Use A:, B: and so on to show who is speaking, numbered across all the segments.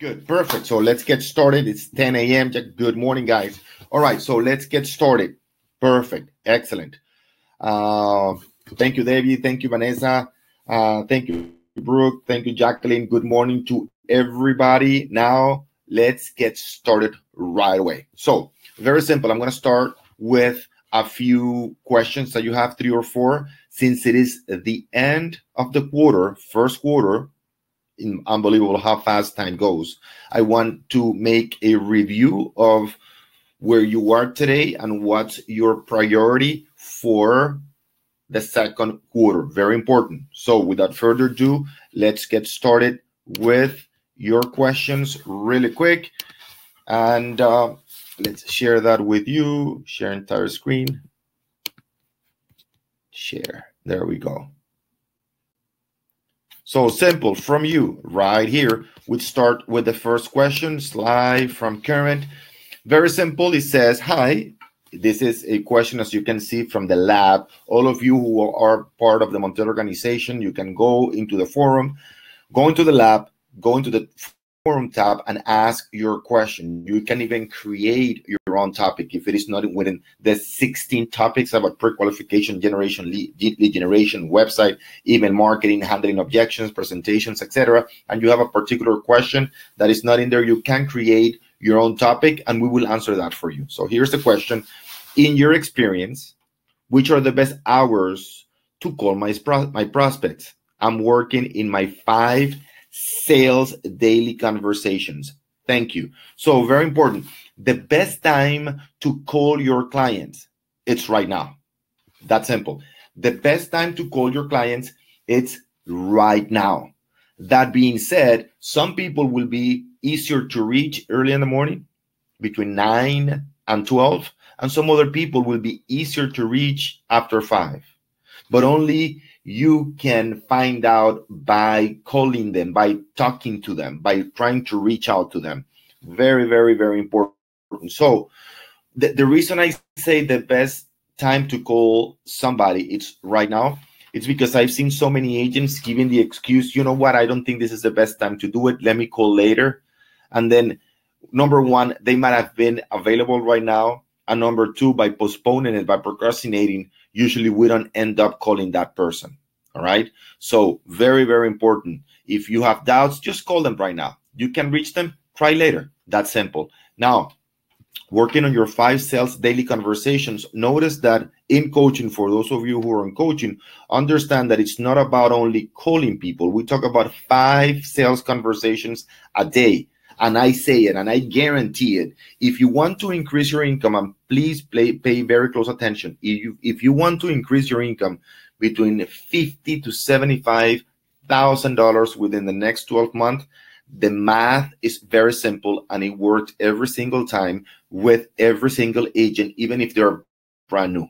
A: Good, perfect. So let's get started. It's 10 a.m. Good morning, guys. All right, so let's get started. Perfect, excellent. Uh, thank you, David. Thank you, Vanessa. Uh, thank you, Brooke. Thank you, Jacqueline. Good morning to everybody. Now let's get started right away. So very simple. I'm going to start with a few questions that you have, three or four, since it is the end of the quarter, first quarter unbelievable how fast time goes. I want to make a review of where you are today and what's your priority for the second quarter. Very important. So, without further ado, let's get started with your questions really quick. And uh, let's share that with you. Share entire screen. Share. There we go. So simple from you right here. We start with the first question, slide from current. Very simple. It says, Hi, this is a question as you can see from the lab. All of you who are part of the Montiel organization, you can go into the forum, go into the lab, go into the forum tab and ask your question. You can even create your own topic if it is not within the 16 topics about pre-qualification generation, lead, lead generation, website, email marketing, handling objections, presentations, etc. And you have a particular question that is not in there, you can create your own topic and we will answer that for you. So here's the question. In your experience, which are the best hours to call my, my prospects? I'm working in my five sales daily conversations. Thank you. So very important. The best time to call your clients, it's right now. That simple. The best time to call your clients, it's right now. That being said, some people will be easier to reach early in the morning between 9 and 12, and some other people will be easier to reach after 5. But only you can find out by calling them, by talking to them, by trying to reach out to them. Very, very, very important. So, the, the reason I say the best time to call somebody it's right now it's because I've seen so many agents giving the excuse, you know what, I don't think this is the best time to do it. Let me call later. And then, number one, they might have been available right now. And number two, by postponing it, by procrastinating, usually we don't end up calling that person. All right. So, very, very important. If you have doubts, just call them right now. You can reach them, try later. That's simple. Now, working on your five sales daily conversations, notice that in coaching, for those of you who are in coaching, understand that it's not about only calling people. We talk about five sales conversations a day. And I say it and I guarantee it. If you want to increase your income, and please play, pay very close attention. If you, if you want to increase your income between fifty to seventy-five thousand dollars within the next 12 months, the math is very simple and it works every single time with every single agent, even if they're brand new.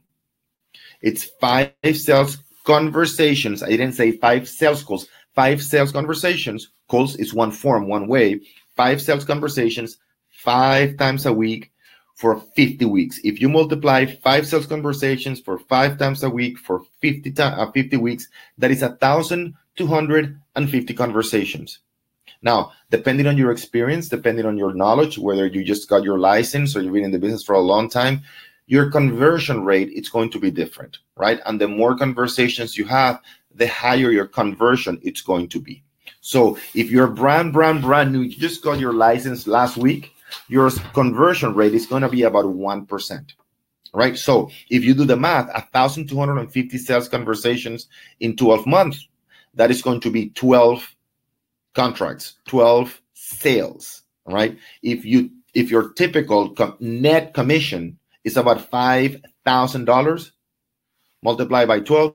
A: It's five sales conversations. I didn't say five sales calls, five sales conversations. Calls is one form, one way five sales conversations five times a week for 50 weeks. If you multiply five sales conversations for five times a week for 50, uh, 50 weeks, that is 1,250 conversations. Now, depending on your experience, depending on your knowledge, whether you just got your license or you've been in the business for a long time, your conversion rate it's going to be different, right? And the more conversations you have, the higher your conversion it's going to be. So if you're brand, brand, brand new, you just got your license last week, your conversion rate is going to be about 1%. Right. So if you do the math, 1,250 sales conversations in 12 months, that is going to be 12 contracts, 12 sales. Right. If you if your typical com- net commission is about five thousand dollars, multiply by 12,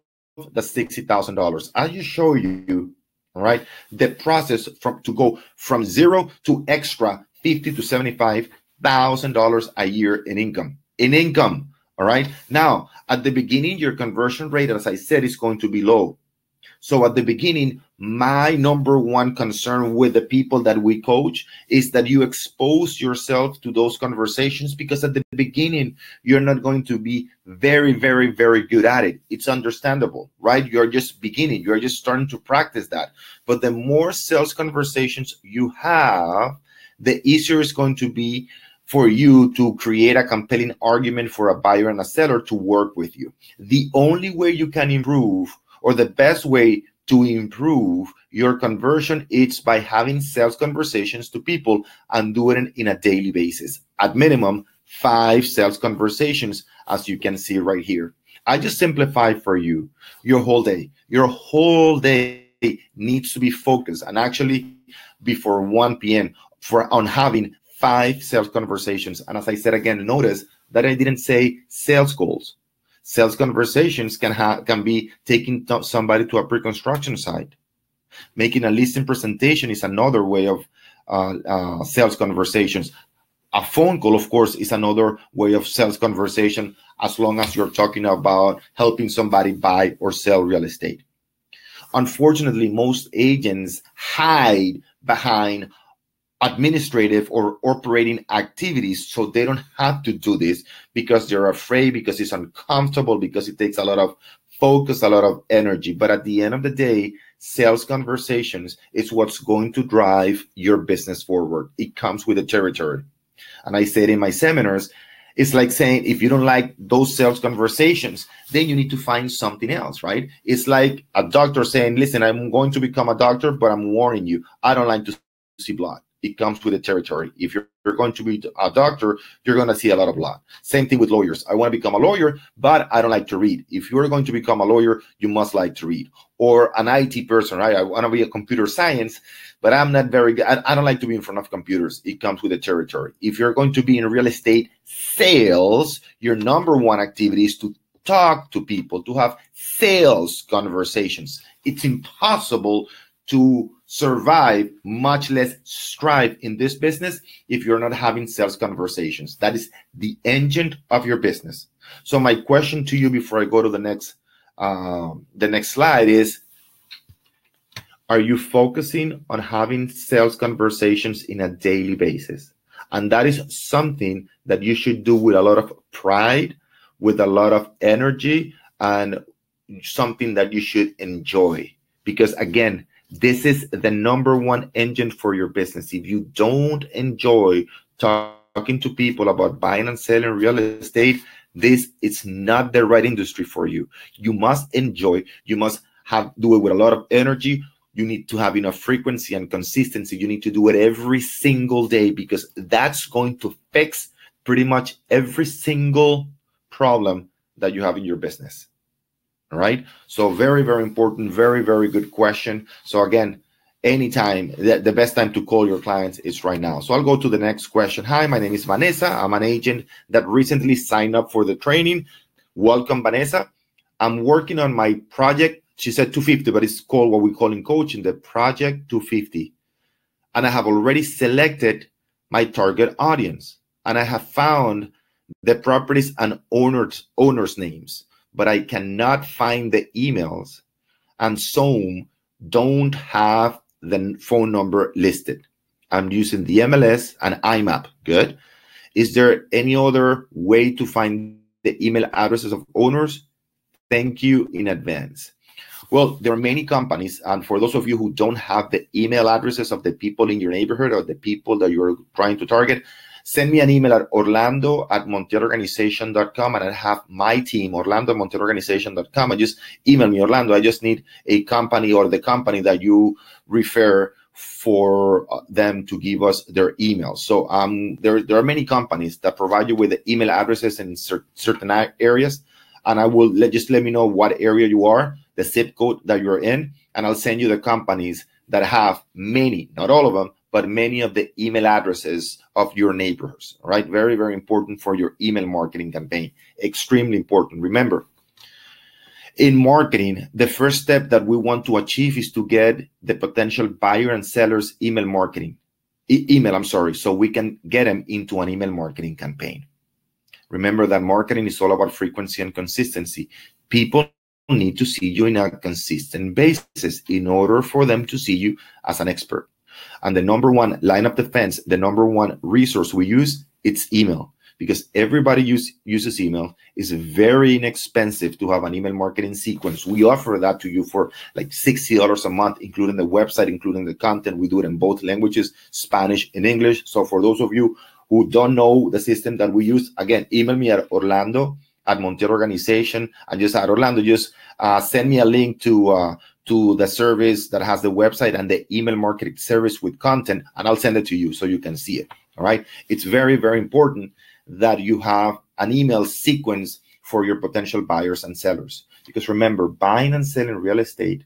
A: that's sixty thousand dollars. I just show you right, The process from to go from zero to extra fifty to seventy-five thousand dollars a year in income. In income. All right. Now, at the beginning, your conversion rate, as I said, is going to be low. So at the beginning, my number one concern with the people that we coach is that you expose yourself to those conversations because at the beginning, you're not going to be very, very, very good at it. It's understandable, right? You're just beginning, you're just starting to practice that. But the more sales conversations you have, the easier it's going to be for you to create a compelling argument for a buyer and a seller to work with you. The only way you can improve, or the best way to improve your conversion, is by having sales conversations to people and doing it in a daily basis. At minimum, five sales conversations, as you can see right here. I just simplified for you your whole day. Your whole day needs to be focused and actually before 1 p.m. for on having five sales conversations. And as I said again, notice that I didn't say sales goals. Sales conversations can can be taking somebody to a pre-construction site. Making a listing presentation is another way of uh, uh, sales conversations. A phone call, of course, is another way of sales conversation as long as you're talking about helping somebody buy or sell real estate. Unfortunately, most agents hide behind administrative or operating activities so they don't have to do this because they're afraid because it's uncomfortable because it takes a lot of focus a lot of energy. But at the end of the day sales conversations is what's going to drive your business forward. It comes with the territory. And i said in my seminars it's like saying if you don't like those sales conversations then you need to find something else right? It's like a doctor saying listen i'm going to become a doctor but i'm warning you i don't like to see blood it comes with the territory. If you're, going to be a doctor, you're going to see a lot of blood. Same thing with lawyers. I want to become a lawyer, but I don't like to read. If you're going to become a lawyer, you must like to read. Or an IT person, right? I want to be a computer science, but I'm not very good. I don't like to be in front of computers. It comes with the territory. If you're going to be in real estate sales, your number one activity is to talk to people, to have sales conversations. It's impossible to survive, much less strive in this business if you're not having sales conversations. That is the engine of your business. So my question to you before I go to the next um, the next slide is are you focusing on having sales conversations in a daily basis and that is something that you should do with a lot of pride with a lot of energy and something that you should enjoy because again this is the number one engine for your business. If you don't enjoy talking to people about buying and selling real estate, this is not the right industry for you. You must enjoy, you must have do it with a lot of energy. You need to have enough frequency and consistency. You need to do it every single day because that's going to fix pretty much every single problem that you have in your business. Right. So very, very important, very, very good question. So again, anytime the, the best time to call your clients is right now. So I'll go to the next question. Hi, my name is Vanessa. I'm an agent that recently signed up for the training. Welcome, Vanessa. I'm working on my project. She said 250, but it's called what we call in coaching the project 250. And I have already selected my target audience and I have found the properties and owners owners names but I cannot find the emails, and some don't have the phone number listed. I'm using the MLS and iMapp. Good. Is there any other way to find the email addresses of owners? Thank you in advance. Well, there are many companies, and for those of you who don't have the email addresses of the people in your neighborhood or the people that you're trying to target, send me an email at orlando at montielorganization.com and I have my team, orlando at montielorganization.com. And just email me, Orlando. I just need a company or the company that you refer for uh, them to give us their email. So um, there, there are many companies that provide you with the email addresses in cer- certain areas. And I will let, just let me know what area you are, the zip code that you're in, and I'll send you the companies that have many, not all of them, but many of the email addresses of your neighbors. Right? Very, very important for your email marketing campaign. Extremely important. Remember, in marketing, the first step that we want to achieve is to get the potential buyer and sellers email marketing. E- email, I'm sorry, so we can get them into an email marketing campaign. Remember that marketing is all about frequency and consistency. People need to see you in a consistent basis in order for them to see you as an expert. And the number one line of defense, the number one resource we use, it's email. because everybody use, uses email. It's very inexpensive to have an email marketing sequence. We offer that to you for like $60 a month, including the website, including the content. We do it in both languages, Spanish and English. So for those of you who don't know the system that we use, again, email me at Orlando at Montiel Organization and just at Orlando, just uh, send me a link to uh, to the service that has the website and the email marketing service with content, and I'll send it to you so you can see it. All right. It's very, very important that you have an email sequence for your potential buyers and sellers. Because remember, buying and selling real estate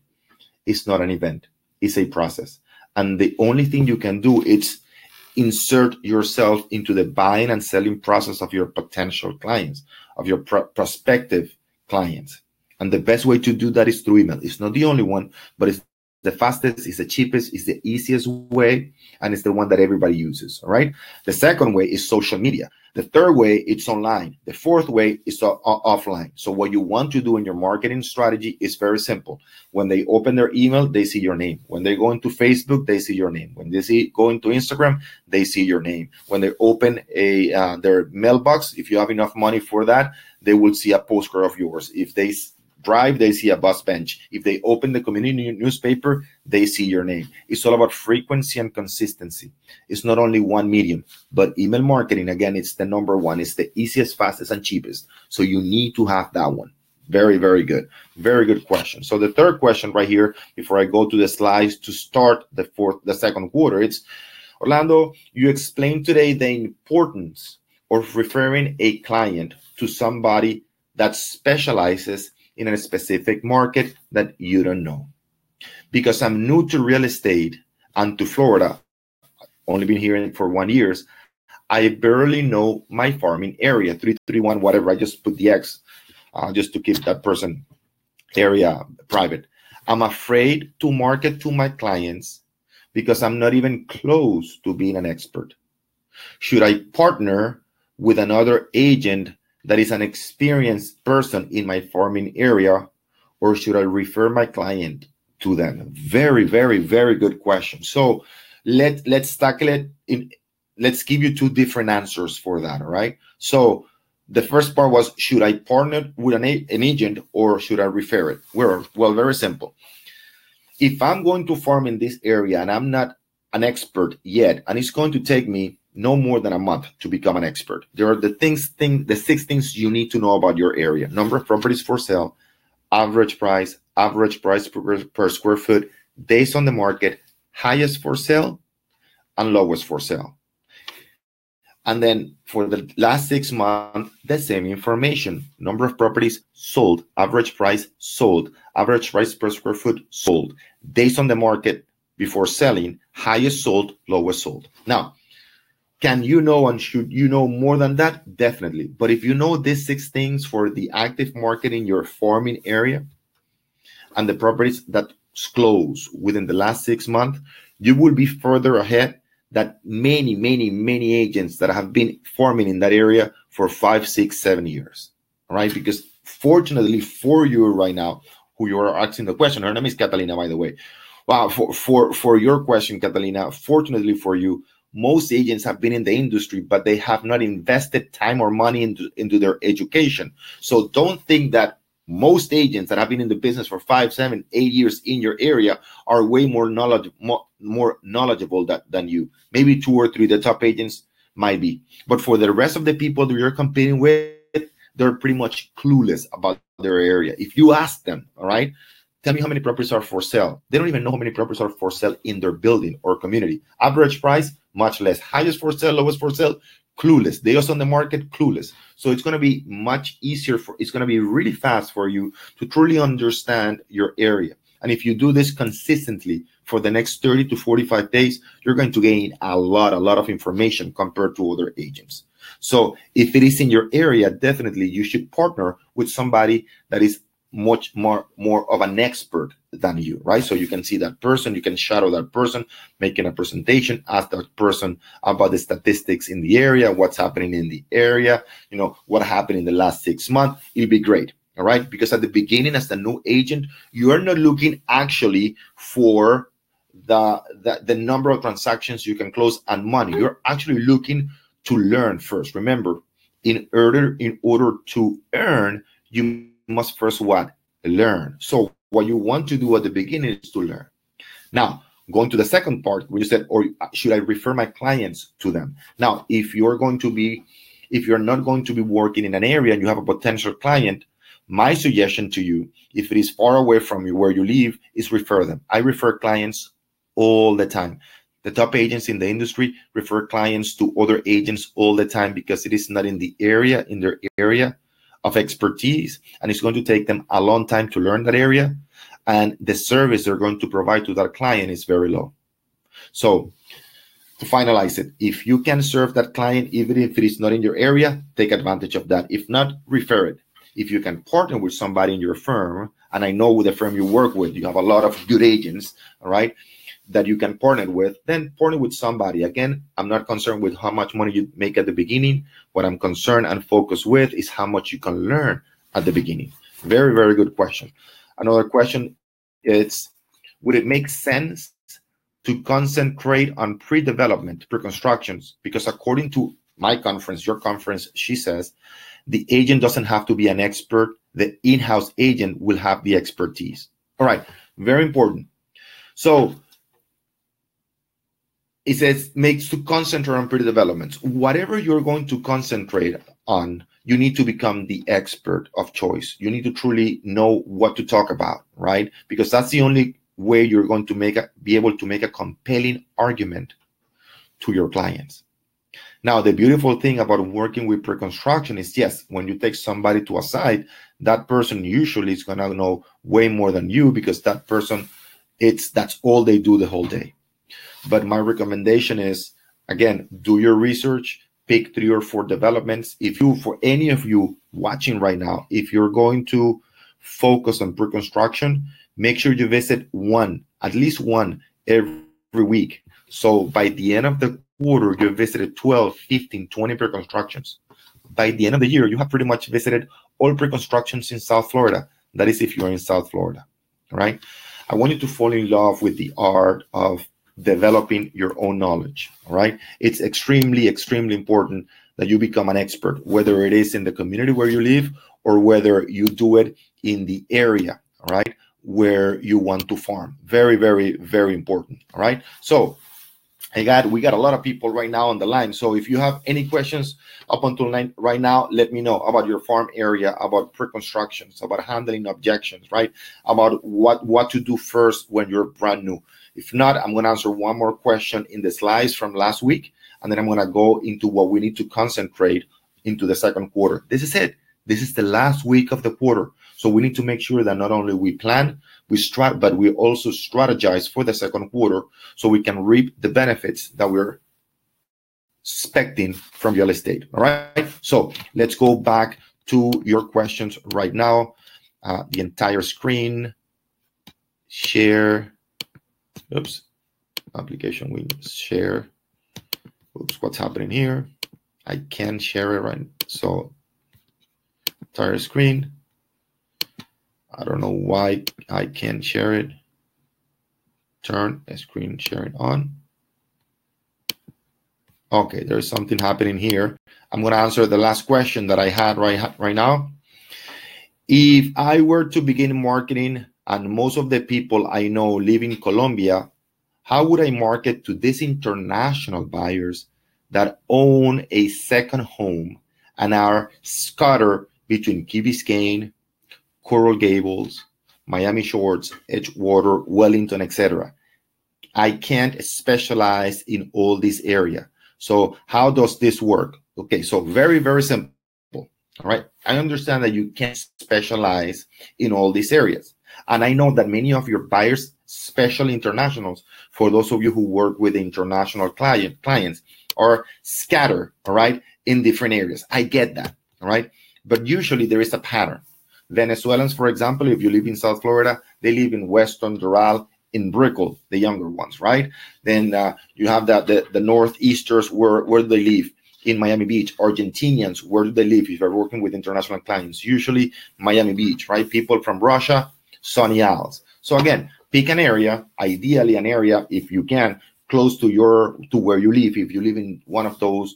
A: is not an event, it's a process. And the only thing you can do is insert yourself into the buying and selling process of your potential clients, of your pro- prospective clients. And the best way to do that is through email. It's not the only one, but it's the fastest, it's the cheapest, it's the easiest way, and it's the one that everybody uses. All right. The second way is social media. The third way it's online. The fourth way is offline. So what you want to do in your marketing strategy is very simple. When they open their email, they see your name. When they go into Facebook, they see your name. When they see go into Instagram, they see your name. When they open a uh, their mailbox, if you have enough money for that, they will see a postcard of yours. If they drive, they see a bus bench. If they open the community newspaper, they see your name. It's all about frequency and consistency. It's not only one medium, but email marketing, again, it's the number one. It's the easiest, fastest, and cheapest. So you need to have that one. Very, very good. Very good question. So the third question right here, before I go to the slides to start the fourth, the second quarter, it's Orlando, you explained today the importance of referring a client to somebody that specializes in a specific market that you don't know. Because I'm new to real estate and to Florida, only been here for one years, I barely know my farming area, 331, whatever. I just put the X uh, just to keep that person area private. I'm afraid to market to my clients because I'm not even close to being an expert. Should I partner with another agent that is an experienced person in my farming area, or should I refer my client to them? Very, very, very good question. So let let's tackle it in let's give you two different answers for that. All right. So the first part was should I partner with an, an agent or should I refer it? Well, well, very simple. If I'm going to farm in this area and I'm not an expert yet, and it's going to take me no more than a month to become an expert. There are the things, thing, the six things you need to know about your area: number of properties for sale, average price, average price per, per square foot, based on the market, highest for sale, and lowest for sale. And then for the last six months, the same information: number of properties sold, average price sold, average price per square foot sold, based on the market before selling, highest sold, lowest sold. Now can you know and should you know more than that? Definitely. But if you know these six things for the active market in your farming area and the properties that close within the last six months, you will be further ahead that many, many, many agents that have been farming in that area for five, six, seven years. Right. Because fortunately for you right now, who you are asking the question, her name is Catalina, by the way. Wow, for, for, for your question, Catalina, fortunately for you, most agents have been in the industry, but they have not invested time or money into, into their education. So don't think that most agents that have been in the business for five, seven, eight years in your area are way more knowledge more, more knowledgeable that, than you. Maybe two or three the top agents might be, but for the rest of the people that you're competing with, they're pretty much clueless about their area. If you ask them, all right, tell me how many properties are for sale. They don't even know how many properties are for sale in their building or community. Average price much less. Highest for sale, lowest for sale, clueless. They also on the market, clueless. So it's going to be much easier for, it's going to be really fast for you to truly understand your area. And if you do this consistently for the next 30 to 45 days, you're going to gain a lot, a lot of information compared to other agents. So if it is in your area, definitely you should partner with somebody that is much more more of an expert than you right? So you can see that person you can shadow that person making a presentation ask that person about the statistics in the area what's happening in the area you know what happened in the last six months. It'll be great all right? Because at the beginning as the new agent you're not looking actually for the, the the number of transactions you can close and money. You're actually looking to learn first. Remember in order in order to earn, you must first what? Learn. So what you want to do at the beginning is to learn. Now, going to the second part where you said, or should I refer my clients to them? Now, if you're going to be, if you're not going to be working in an area and you have a potential client, my suggestion to you, if it is far away from you where you live, is refer them. I refer clients all the time. The top agents in the industry refer clients to other agents all the time because it is not in the area, in their area of expertise, and it's going to take them a long time to learn that area. And the service they're going to provide to that client is very low. So, to finalize it, if you can serve that client, even if it is not in your area, take advantage of that. If not, refer it. If you can partner with somebody in your firm, and I know with the firm you work with, you have a lot of good agents, all right, that you can partner with, then partner with somebody. Again, I'm not concerned with how much money you make at the beginning. What I'm concerned and focused with is how much you can learn at the beginning. Very, very good question. Another question is Would it make sense to concentrate on pre development, pre constructions? Because according to my conference, your conference, she says, the agent doesn't have to be an expert, the in house agent will have the expertise. All right, very important. So, it says makes to concentrate on pre-developments. Whatever you're going to concentrate on, you need to become the expert of choice. You need to truly know what to talk about, right? Because that's the only way you're going to make a, be able to make a compelling argument to your clients. Now, the beautiful thing about working with pre-construction is yes, when you take somebody to a site, that person usually is gonna know way more than you because that person, it's that's all they do the whole day. But my recommendation is again, do your research, pick three or four developments. If you, for any of you watching right now, if you're going to focus on pre construction, make sure you visit one, at least one every week. So by the end of the quarter, you visited 12, 15, 20 pre constructions. By the end of the year, you have pretty much visited all pre constructions in South Florida. That is if you're in South Florida, right? I want you to fall in love with the art of developing your own knowledge. All right. It's extremely, extremely important that you become an expert, whether it is in the community where you live or whether you do it in the area, all right, where you want to farm. Very, very, very important. All right. So I got we got a lot of people right now on the line. So if you have any questions up until nine, right now, let me know about your farm area, about pre-constructions, about handling objections, right? About what what to do first when you're brand new. If not, I'm going to answer one more question in the slides from last week, and then I'm going to go into what we need to concentrate into the second quarter. This is it. This is the last week of the quarter. So we need to make sure that not only we plan, we strat, but we also strategize for the second quarter so we can reap the benefits that we're expecting from real estate. All right. So let's go back to your questions right now. Uh, the entire screen, share, Oops. Application windows share. Oops, what's happening here? I can't share it right. So entire screen. I don't know why I can't share it. Turn screen sharing on. Okay, there's something happening here. I'm going to answer the last question that I had right, right now. If I were to begin marketing and most of the people I know live in Colombia, how would I market to these international buyers that own a second home and are scattered between Key Biscayne, Coral Gables, Miami Shores, Edgewater, Wellington, etc. I can't specialize in all this area. So how does this work? Okay, so very, very simple. All right. I understand that you can't specialize in all these areas. And I know that many of your buyers, especially internationals, for those of you who work with international client clients, are scattered, all right, in different areas. I get that, all right. But usually there is a pattern. Venezuelans, for example, if you live in South Florida, they live in Weston, Doral, in Brickell, the younger ones, right? Then uh, you have that the, the northeasters where where they live? In Miami Beach, Argentinians, where do they live? If you're working with international clients, usually Miami Beach, right? People from Russia, Sunny Isles. So again, pick an area, ideally an area if you can, close to your to where you live. If you live in one of those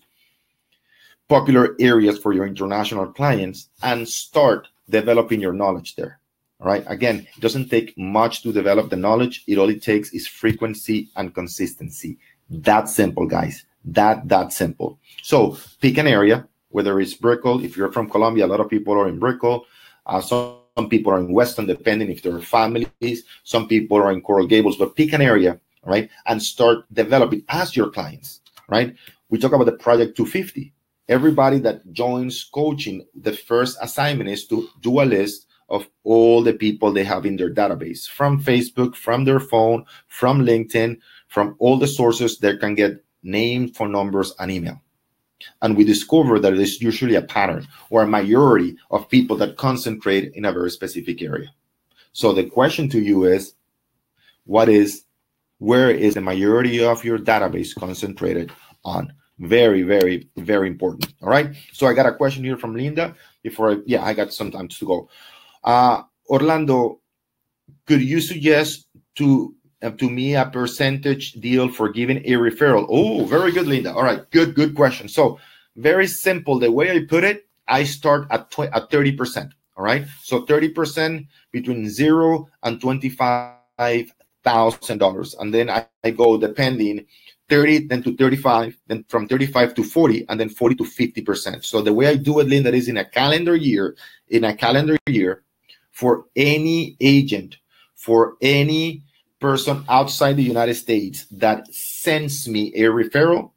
A: popular areas for your international clients and start developing your knowledge there. All right. Again, it doesn't take much to develop the knowledge. It all it takes is frequency and consistency. That simple, guys. That that simple. So pick an area, whether it's Brickell. If you're from Colombia, a lot of people are in Brickell. Uh, some people are in Weston, depending if they're families. Some people are in Coral Gables, but pick an area, right, and start developing. Ask your clients, right. We talk about the Project 250. Everybody that joins coaching, the first assignment is to do a list of all the people they have in their database from Facebook, from their phone, from LinkedIn, from all the sources they can get name, phone numbers, and email. And we discover that there's usually a pattern or a majority of people that concentrate in a very specific area. So the question to you is what is where is the majority of your database concentrated on? Very, very, very important. All right. So I got a question here from Linda before I, yeah, I got some time to go. Uh, Orlando, could you suggest to Uh, to me a percentage deal for giving a referral? Oh, very good, Linda. All right, good, good question. So very simple. The way I put it, I start at tw- at thirty percent. All right, so thirty percent between zero and twenty five thousand dollars, and then I, I go depending 30 then to 35 then from 35 to 40 and then 40 to 50 percent so the way i do it linda is in a calendar year in a calendar year for any agent, for any person outside the United States that sends me a referral,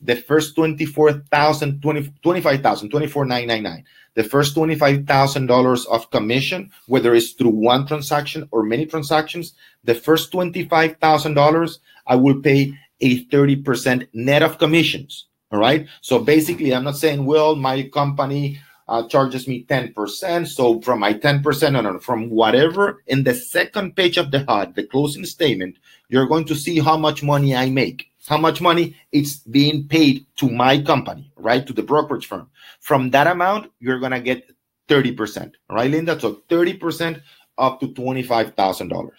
A: the first 24,000, 20, 25,000, 24,999, the first $25,000 of commission, whether it's through one transaction or many transactions, the first $25,000, I will pay a 30% net of commissions. All right. So basically, I'm not saying, well, my company uh, charges me 10%. So from my 10%, no, no, from whatever in the second page of the HUD, the closing statement, you're going to see how much money I make, how much money it's being paid to my company, right? To the brokerage firm. From that amount, you're going to get 30%, right, Linda? So 30% up to $25,000.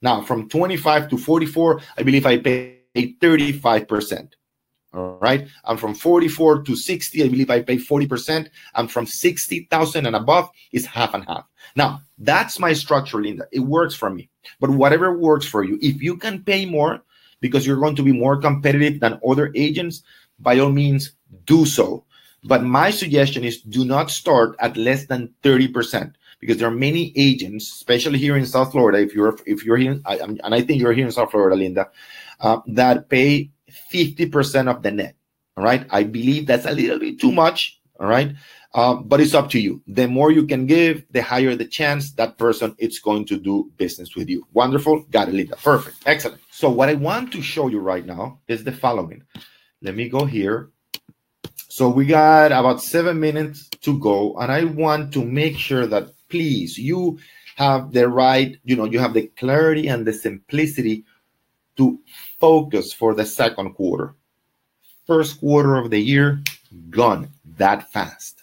A: Now, from 25 to 44, I believe I pay 35%. All right. I'm from 44 to 60. I believe I pay 40%. I'm from 60,000 and above is half and half. Now, that's my structure, Linda. It works for me. But whatever works for you, if you can pay more because you're going to be more competitive than other agents, by all means, do so. But my suggestion is do not start at less than 30% because there are many agents, especially here in South Florida. If you're if you're here, I, and I think you're here in South Florida, Linda, uh, that pay 50% of the net. All right. I believe that's a little bit too much. All right. Um, but it's up to you. The more you can give, the higher the chance that person is going to do business with you. Wonderful. Got it, Linda. Perfect. Excellent. So, what I want to show you right now is the following. Let me go here. So, we got about seven minutes to go, and I want to make sure that please you have the right, you know, you have the clarity and the simplicity to focus for the second quarter. First quarter of the year, gone that fast.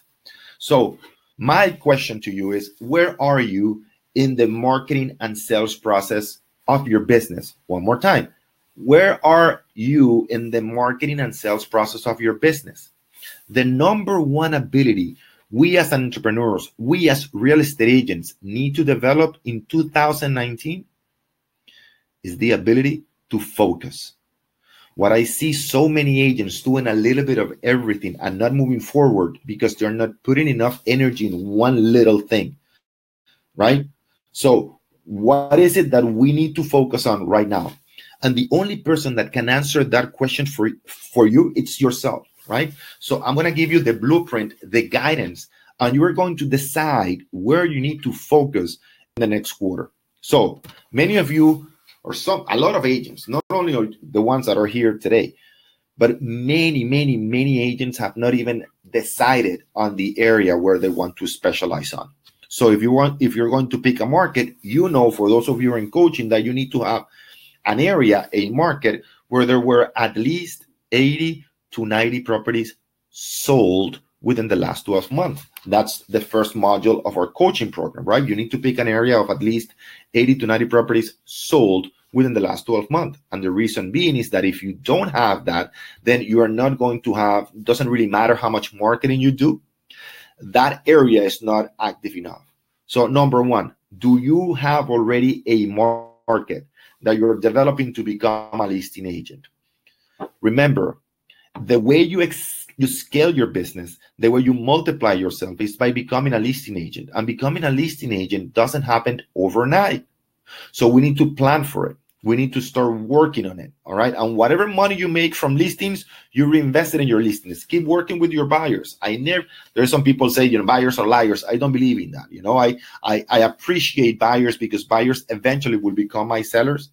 A: So, my question to you is where are you in the marketing and sales process of your business? One more time. Where are you in the marketing and sales process of your business? The number one ability we as entrepreneurs, we as real estate agents need to develop in 2019 is the ability to focus. What I see so many agents doing a little bit of everything and not moving forward because they're not putting enough energy in one little thing, right? So, what is it that we need to focus on right now? And the only person that can answer that question for, for you, it's yourself, right? So, I'm going to give you the blueprint, the guidance, and you are going to decide where you need to focus in the next quarter. So, many of you or some a lot of agents, not only the ones that are here today, but many, many, many agents have not even decided on the area where they want to specialize on. So if you want, if you're going to pick a market, you know, for those of you in coaching, that you need to have an area, a market where there were at least 80 to 90 properties sold within the last 12 months. That's the first module of our coaching program, right? You need to pick an area of at least 80 to 90 properties sold within the last 12 months. And the reason being is that if you don't have that, then you are not going to have, doesn't really matter how much marketing you do, that area is not active enough. So, number one, do you have already a market that you're developing to become a listing agent? Remember, the way you ex- you scale your business, the way you multiply yourself is by becoming a listing agent. And becoming a listing agent doesn't happen overnight. So we need to plan for it. We need to start working on it. All right. And whatever money you make from listings, you reinvest it in your listings. Keep working with your buyers. I never there's some people say, you know, buyers are liars. I don't believe in that. You know, I I, I appreciate buyers because buyers eventually will become my sellers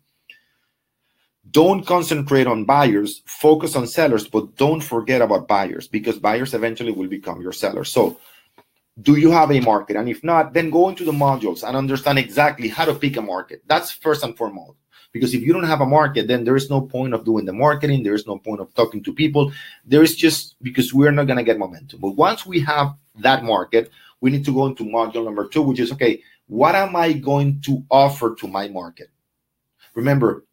A: don't concentrate on buyers focus on sellers but don't forget about buyers because buyers eventually will become your sellers so do you have a market and if not then go into the modules and understand exactly how to pick a market that's first and foremost because if you don't have a market then there is no point of doing the marketing there is no point of talking to people there is just because we're not going to get momentum but once we have that market we need to go into module number two which is okay what am i going to offer to my market remember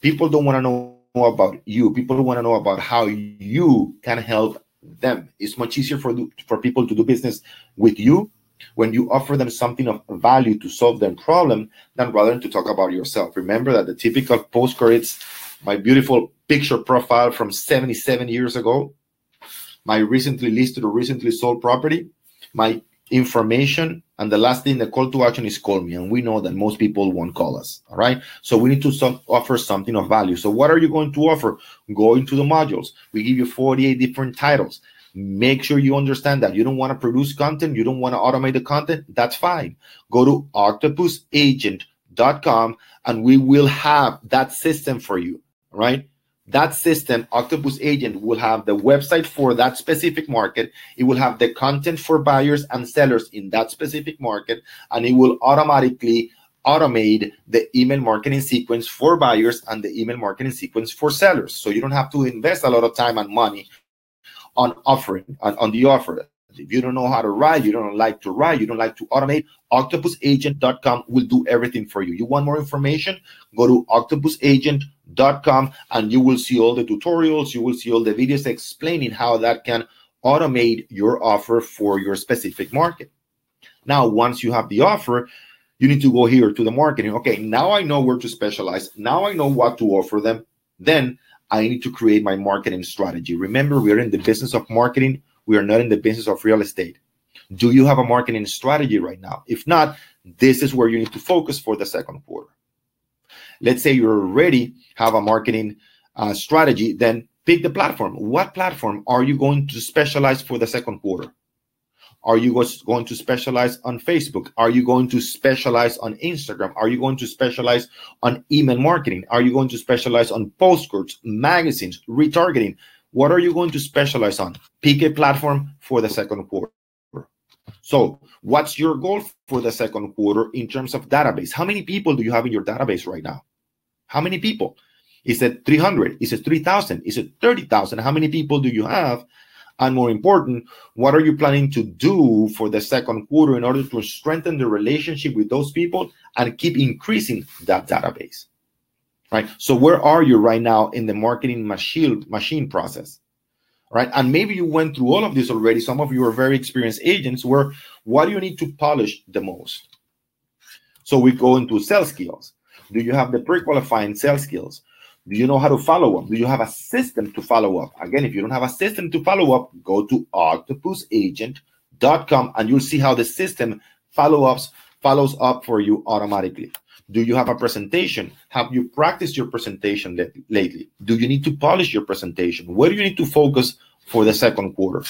A: People don't want to know about you. People want to know about how you can help them. It's much easier for for people to do business with you when you offer them something of value to solve their problem than rather than to talk about yourself. Remember that the typical postcard is my beautiful picture profile from 77 years ago, my recently listed or recently sold property, my information and the last thing the call to action is call me and we know that most people won't call us all right? So we need to offer something of value. So what are you going to offer? Go into the modules. We give you 48 different titles make sure you understand that you don't want to produce content you don't want to automate the content that's fine go to octopusagent.com and we will have that system for you right that system, Octopus Agent, will have the website for that specific market. It will have the content for buyers and sellers in that specific market, and it will automatically automate the email marketing sequence for buyers and the email marketing sequence for sellers. So you don't have to invest a lot of time and money on offering on, on the offer. If you don't know how to write, you don't like to write, you don't like to automate, octopusagent.com will do everything for you. You want more information? Go to octopusagent.com and you will see all the tutorials, you will see all the videos explaining how that can automate your offer for your specific market. Now, once you have the offer, you need to go here to the marketing. Okay, now I know where to specialize. Now I know what to offer them. Then I need to create my marketing strategy. Remember, we're in the business of marketing. We are not in the business of real estate. Do you have a marketing strategy right now? If not, this is where you need to focus for the second quarter. Let's say you already have a marketing uh, strategy, then pick the platform. What platform are you going to specialize for the second quarter? Are you going to specialize on Facebook? Are you going to specialize on Instagram? Are you going to specialize on email marketing? Are you going to specialize on postcards, magazines, retargeting? What are you going to specialize on? Pick a platform for the second quarter. So, what's your goal for the second quarter in terms of database? How many people do you have in your database right now? How many people? Is it 300? Is it 3,000? Is it 30,000? How many people do you have? And more important, what are you planning to do for the second quarter in order to strengthen the relationship with those people and keep increasing that database? right? So where are you right now in the marketing machine machine process? Right. And maybe you went through all of this already. Some of you are very experienced agents where what do you need to polish the most? So we go into sales skills. Do you have the pre-qualifying sales skills? Do you know how to follow up? Do you have a system to follow up? Again, if you don't have a system to follow up, go to octopusagent.com and you'll see how the system follow-ups follows up for you automatically. Do you have a presentation? Have you practiced your presentation lately? Do you need to polish your presentation? Where do you need to focus for the second quarter?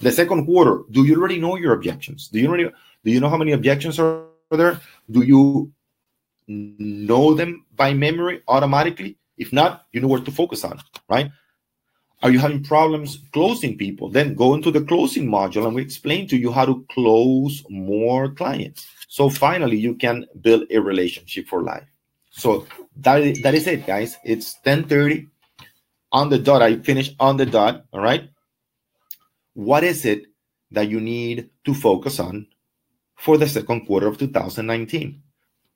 A: The second quarter, do you already know your objections? Do you already do you know how many objections are there? Do you know them by memory automatically? If not, you know where to focus on, right? Are you having problems closing people? Then go into the closing module and we explain to you how to close more clients. So finally, you can build a relationship for life. So that, that is it, guys. It's 10:30 on the dot. I finished on the dot. All right. What is it that you need to focus on for the second quarter of 2019?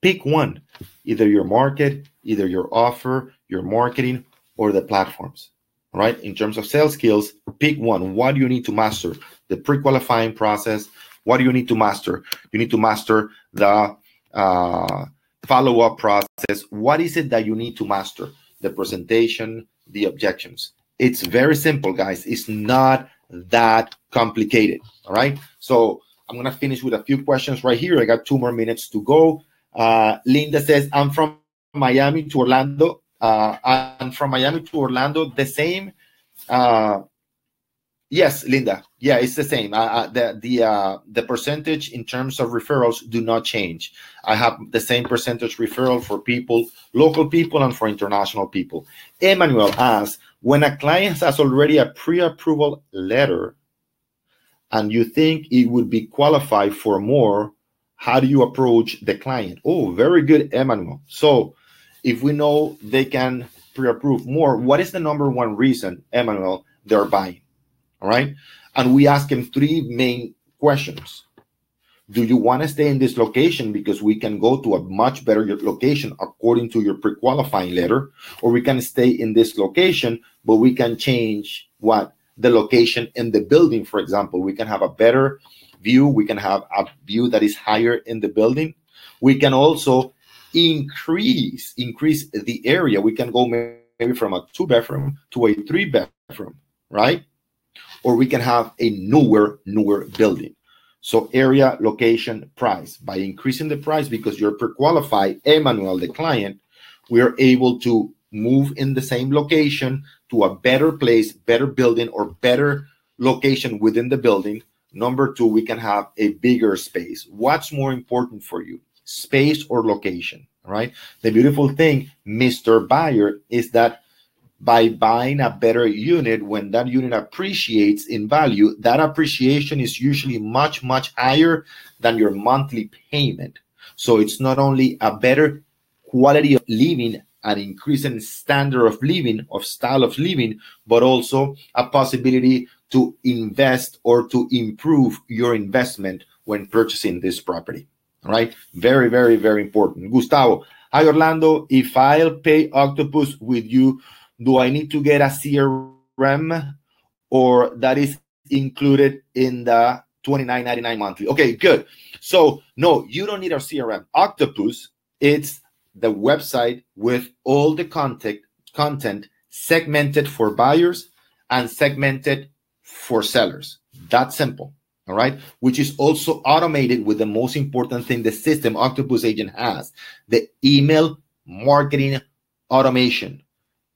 A: Pick one, either your market, either your offer, your marketing, or the platforms. Right? In terms of sales skills, pick one. What do you need to master? The pre-qualifying process. What do you need to master? You need to master the uh, follow-up process. What is it that you need to master? The presentation, the objections. It's very simple, guys. It's not that complicated. All right. So I'm gonna finish with a few questions right here. I got two more minutes to go. Uh, Linda says, "I'm from Miami to Orlando. Uh, I'm from Miami to Orlando. The same." Uh, yes, Linda. Yeah, it's the same. Uh, the the uh, the percentage in terms of referrals do not change. I have the same percentage referral for people, local people, and for international people. Emmanuel asks, when a client has already a pre-approval letter and you think it would be qualified for more, how do you approach the client? Oh, very good, Emmanuel. So if we know they can pre-approve more, what is the number one reason, Emmanuel, they're buying? All right. And we ask them three main questions. Do you want to stay in this location because we can go to a much better location according to your pre-qualifying letter, or we can stay in this location, but we can change what the location in the building, for example. We can have a better view. We can have a view that is higher in the building. We can also increase increase the area. We can go maybe from a two bedroom to a three bedroom, right? Or we can have a newer newer building. So area, location, price. By increasing the price because you're pre-qualified, Emmanuel, the client, we are able to move in the same location to a better place, better building, or better location within the building. Number two, we can have a bigger space. What's more important for you, space or location? Right. The beautiful thing, Mr. Buyer, is that by buying a better unit when that unit appreciates in value that appreciation is usually much much higher than your monthly payment so it's not only a better quality of living an increase in standard of living of style of living but also a possibility to invest or to improve your investment when purchasing this property right very very very important gustavo hi orlando if i'll pay octopus with you do I need to get a CRM or that is included in the 29.99 monthly? Okay, good. So no, you don't need a CRM. Octopus, it's the website with all the content content segmented for buyers and segmented for sellers. That simple. All right, which is also automated with the most important thing the system Octopus Agent has the email marketing automation.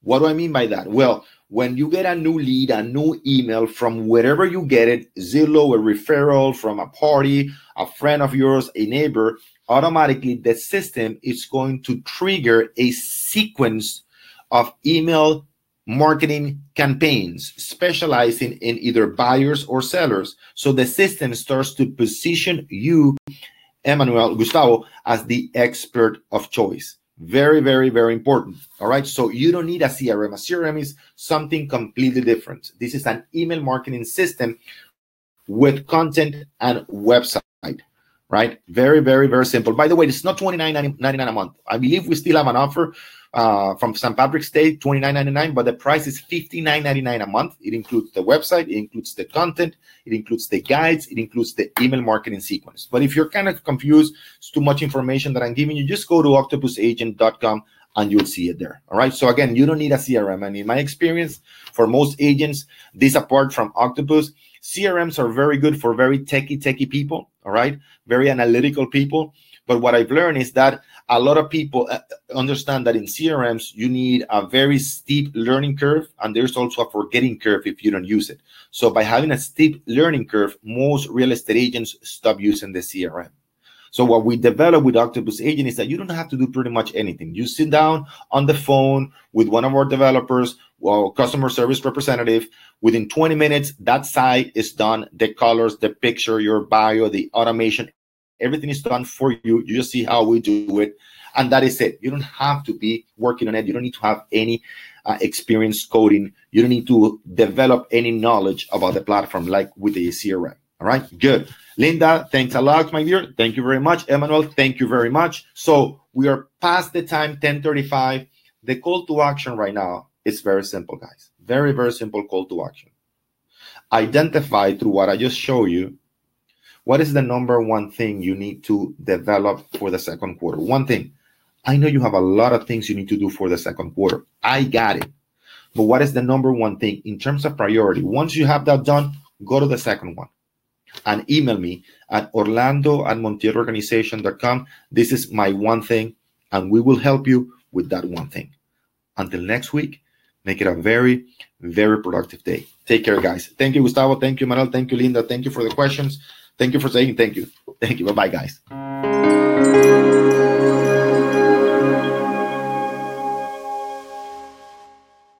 A: What do I mean by that? Well, when you get a new lead, a new email from wherever you get it, Zillow, a referral from a party, a friend of yours, a neighbor, automatically the system is going to trigger a sequence of email marketing campaigns specializing in either buyers or sellers. So the system starts to position you, Emmanuel Gustavo, as the expert of choice. Very, very, very important. All right. So you don't need a CRM. A CRM is something completely different. This is an email marketing system with content and website. Right. Very, very, very simple. By the way, it's not $29.99 a month. I believe we still have an offer uh, from St. Patrick's Day, $29.99, but the price is $59.99 a month. It includes the website, it includes the content, it includes the guides, it includes the email marketing sequence. But if you're kind of confused, it's too much information that I'm giving you, just go to octopusagent.com and you'll see it there. All right. So again, you don't need a CRM. And in my experience, for most agents, this apart from Octopus, CRMs are very good for very techie, techie people. All right. Very analytical people. But what I've learned is that a lot of people uh, understand that in CRMs, you need a very steep learning curve, and there's also a forgetting curve if you don't use it. So, by having a steep learning curve, most real estate agents stop using the CRM. So, what we develop with Octopus Agent is that you don't have to do pretty much anything. You sit down on the phone with one of our developers, well, customer service representative. Within 20 minutes, that site is done. The colors, the picture, your bio, the automation, Everything is done for you. You just see how we do it. And that is it. You don't have to be working on it. You don't need to have any uh, experience coding. You don't need to develop any knowledge about the platform like with the CRM. All right, good. Linda, thanks a lot, my dear. Thank you very much. Emmanuel, thank you very much. So we are past the time 1035. The call to action right now is very simple, guys. Very, very simple call to action. Identify through what I just showed you what is the number one thing you need to develop for the second quarter? One thing. I know you have a lot of things you need to do for the second quarter. I got it. But what is the number one thing in terms of priority? Once you have that done, go to the second one and email me at orlando at montielorganization.com. This is my one thing, and we will help you with that one thing. Until next week, make it a very, very productive day. Take care, guys. Thank you, Gustavo. Thank you, Manuel. Thank you, Linda. Thank you for the questions. Thank you for saying thank you. Thank you. Bye bye, guys.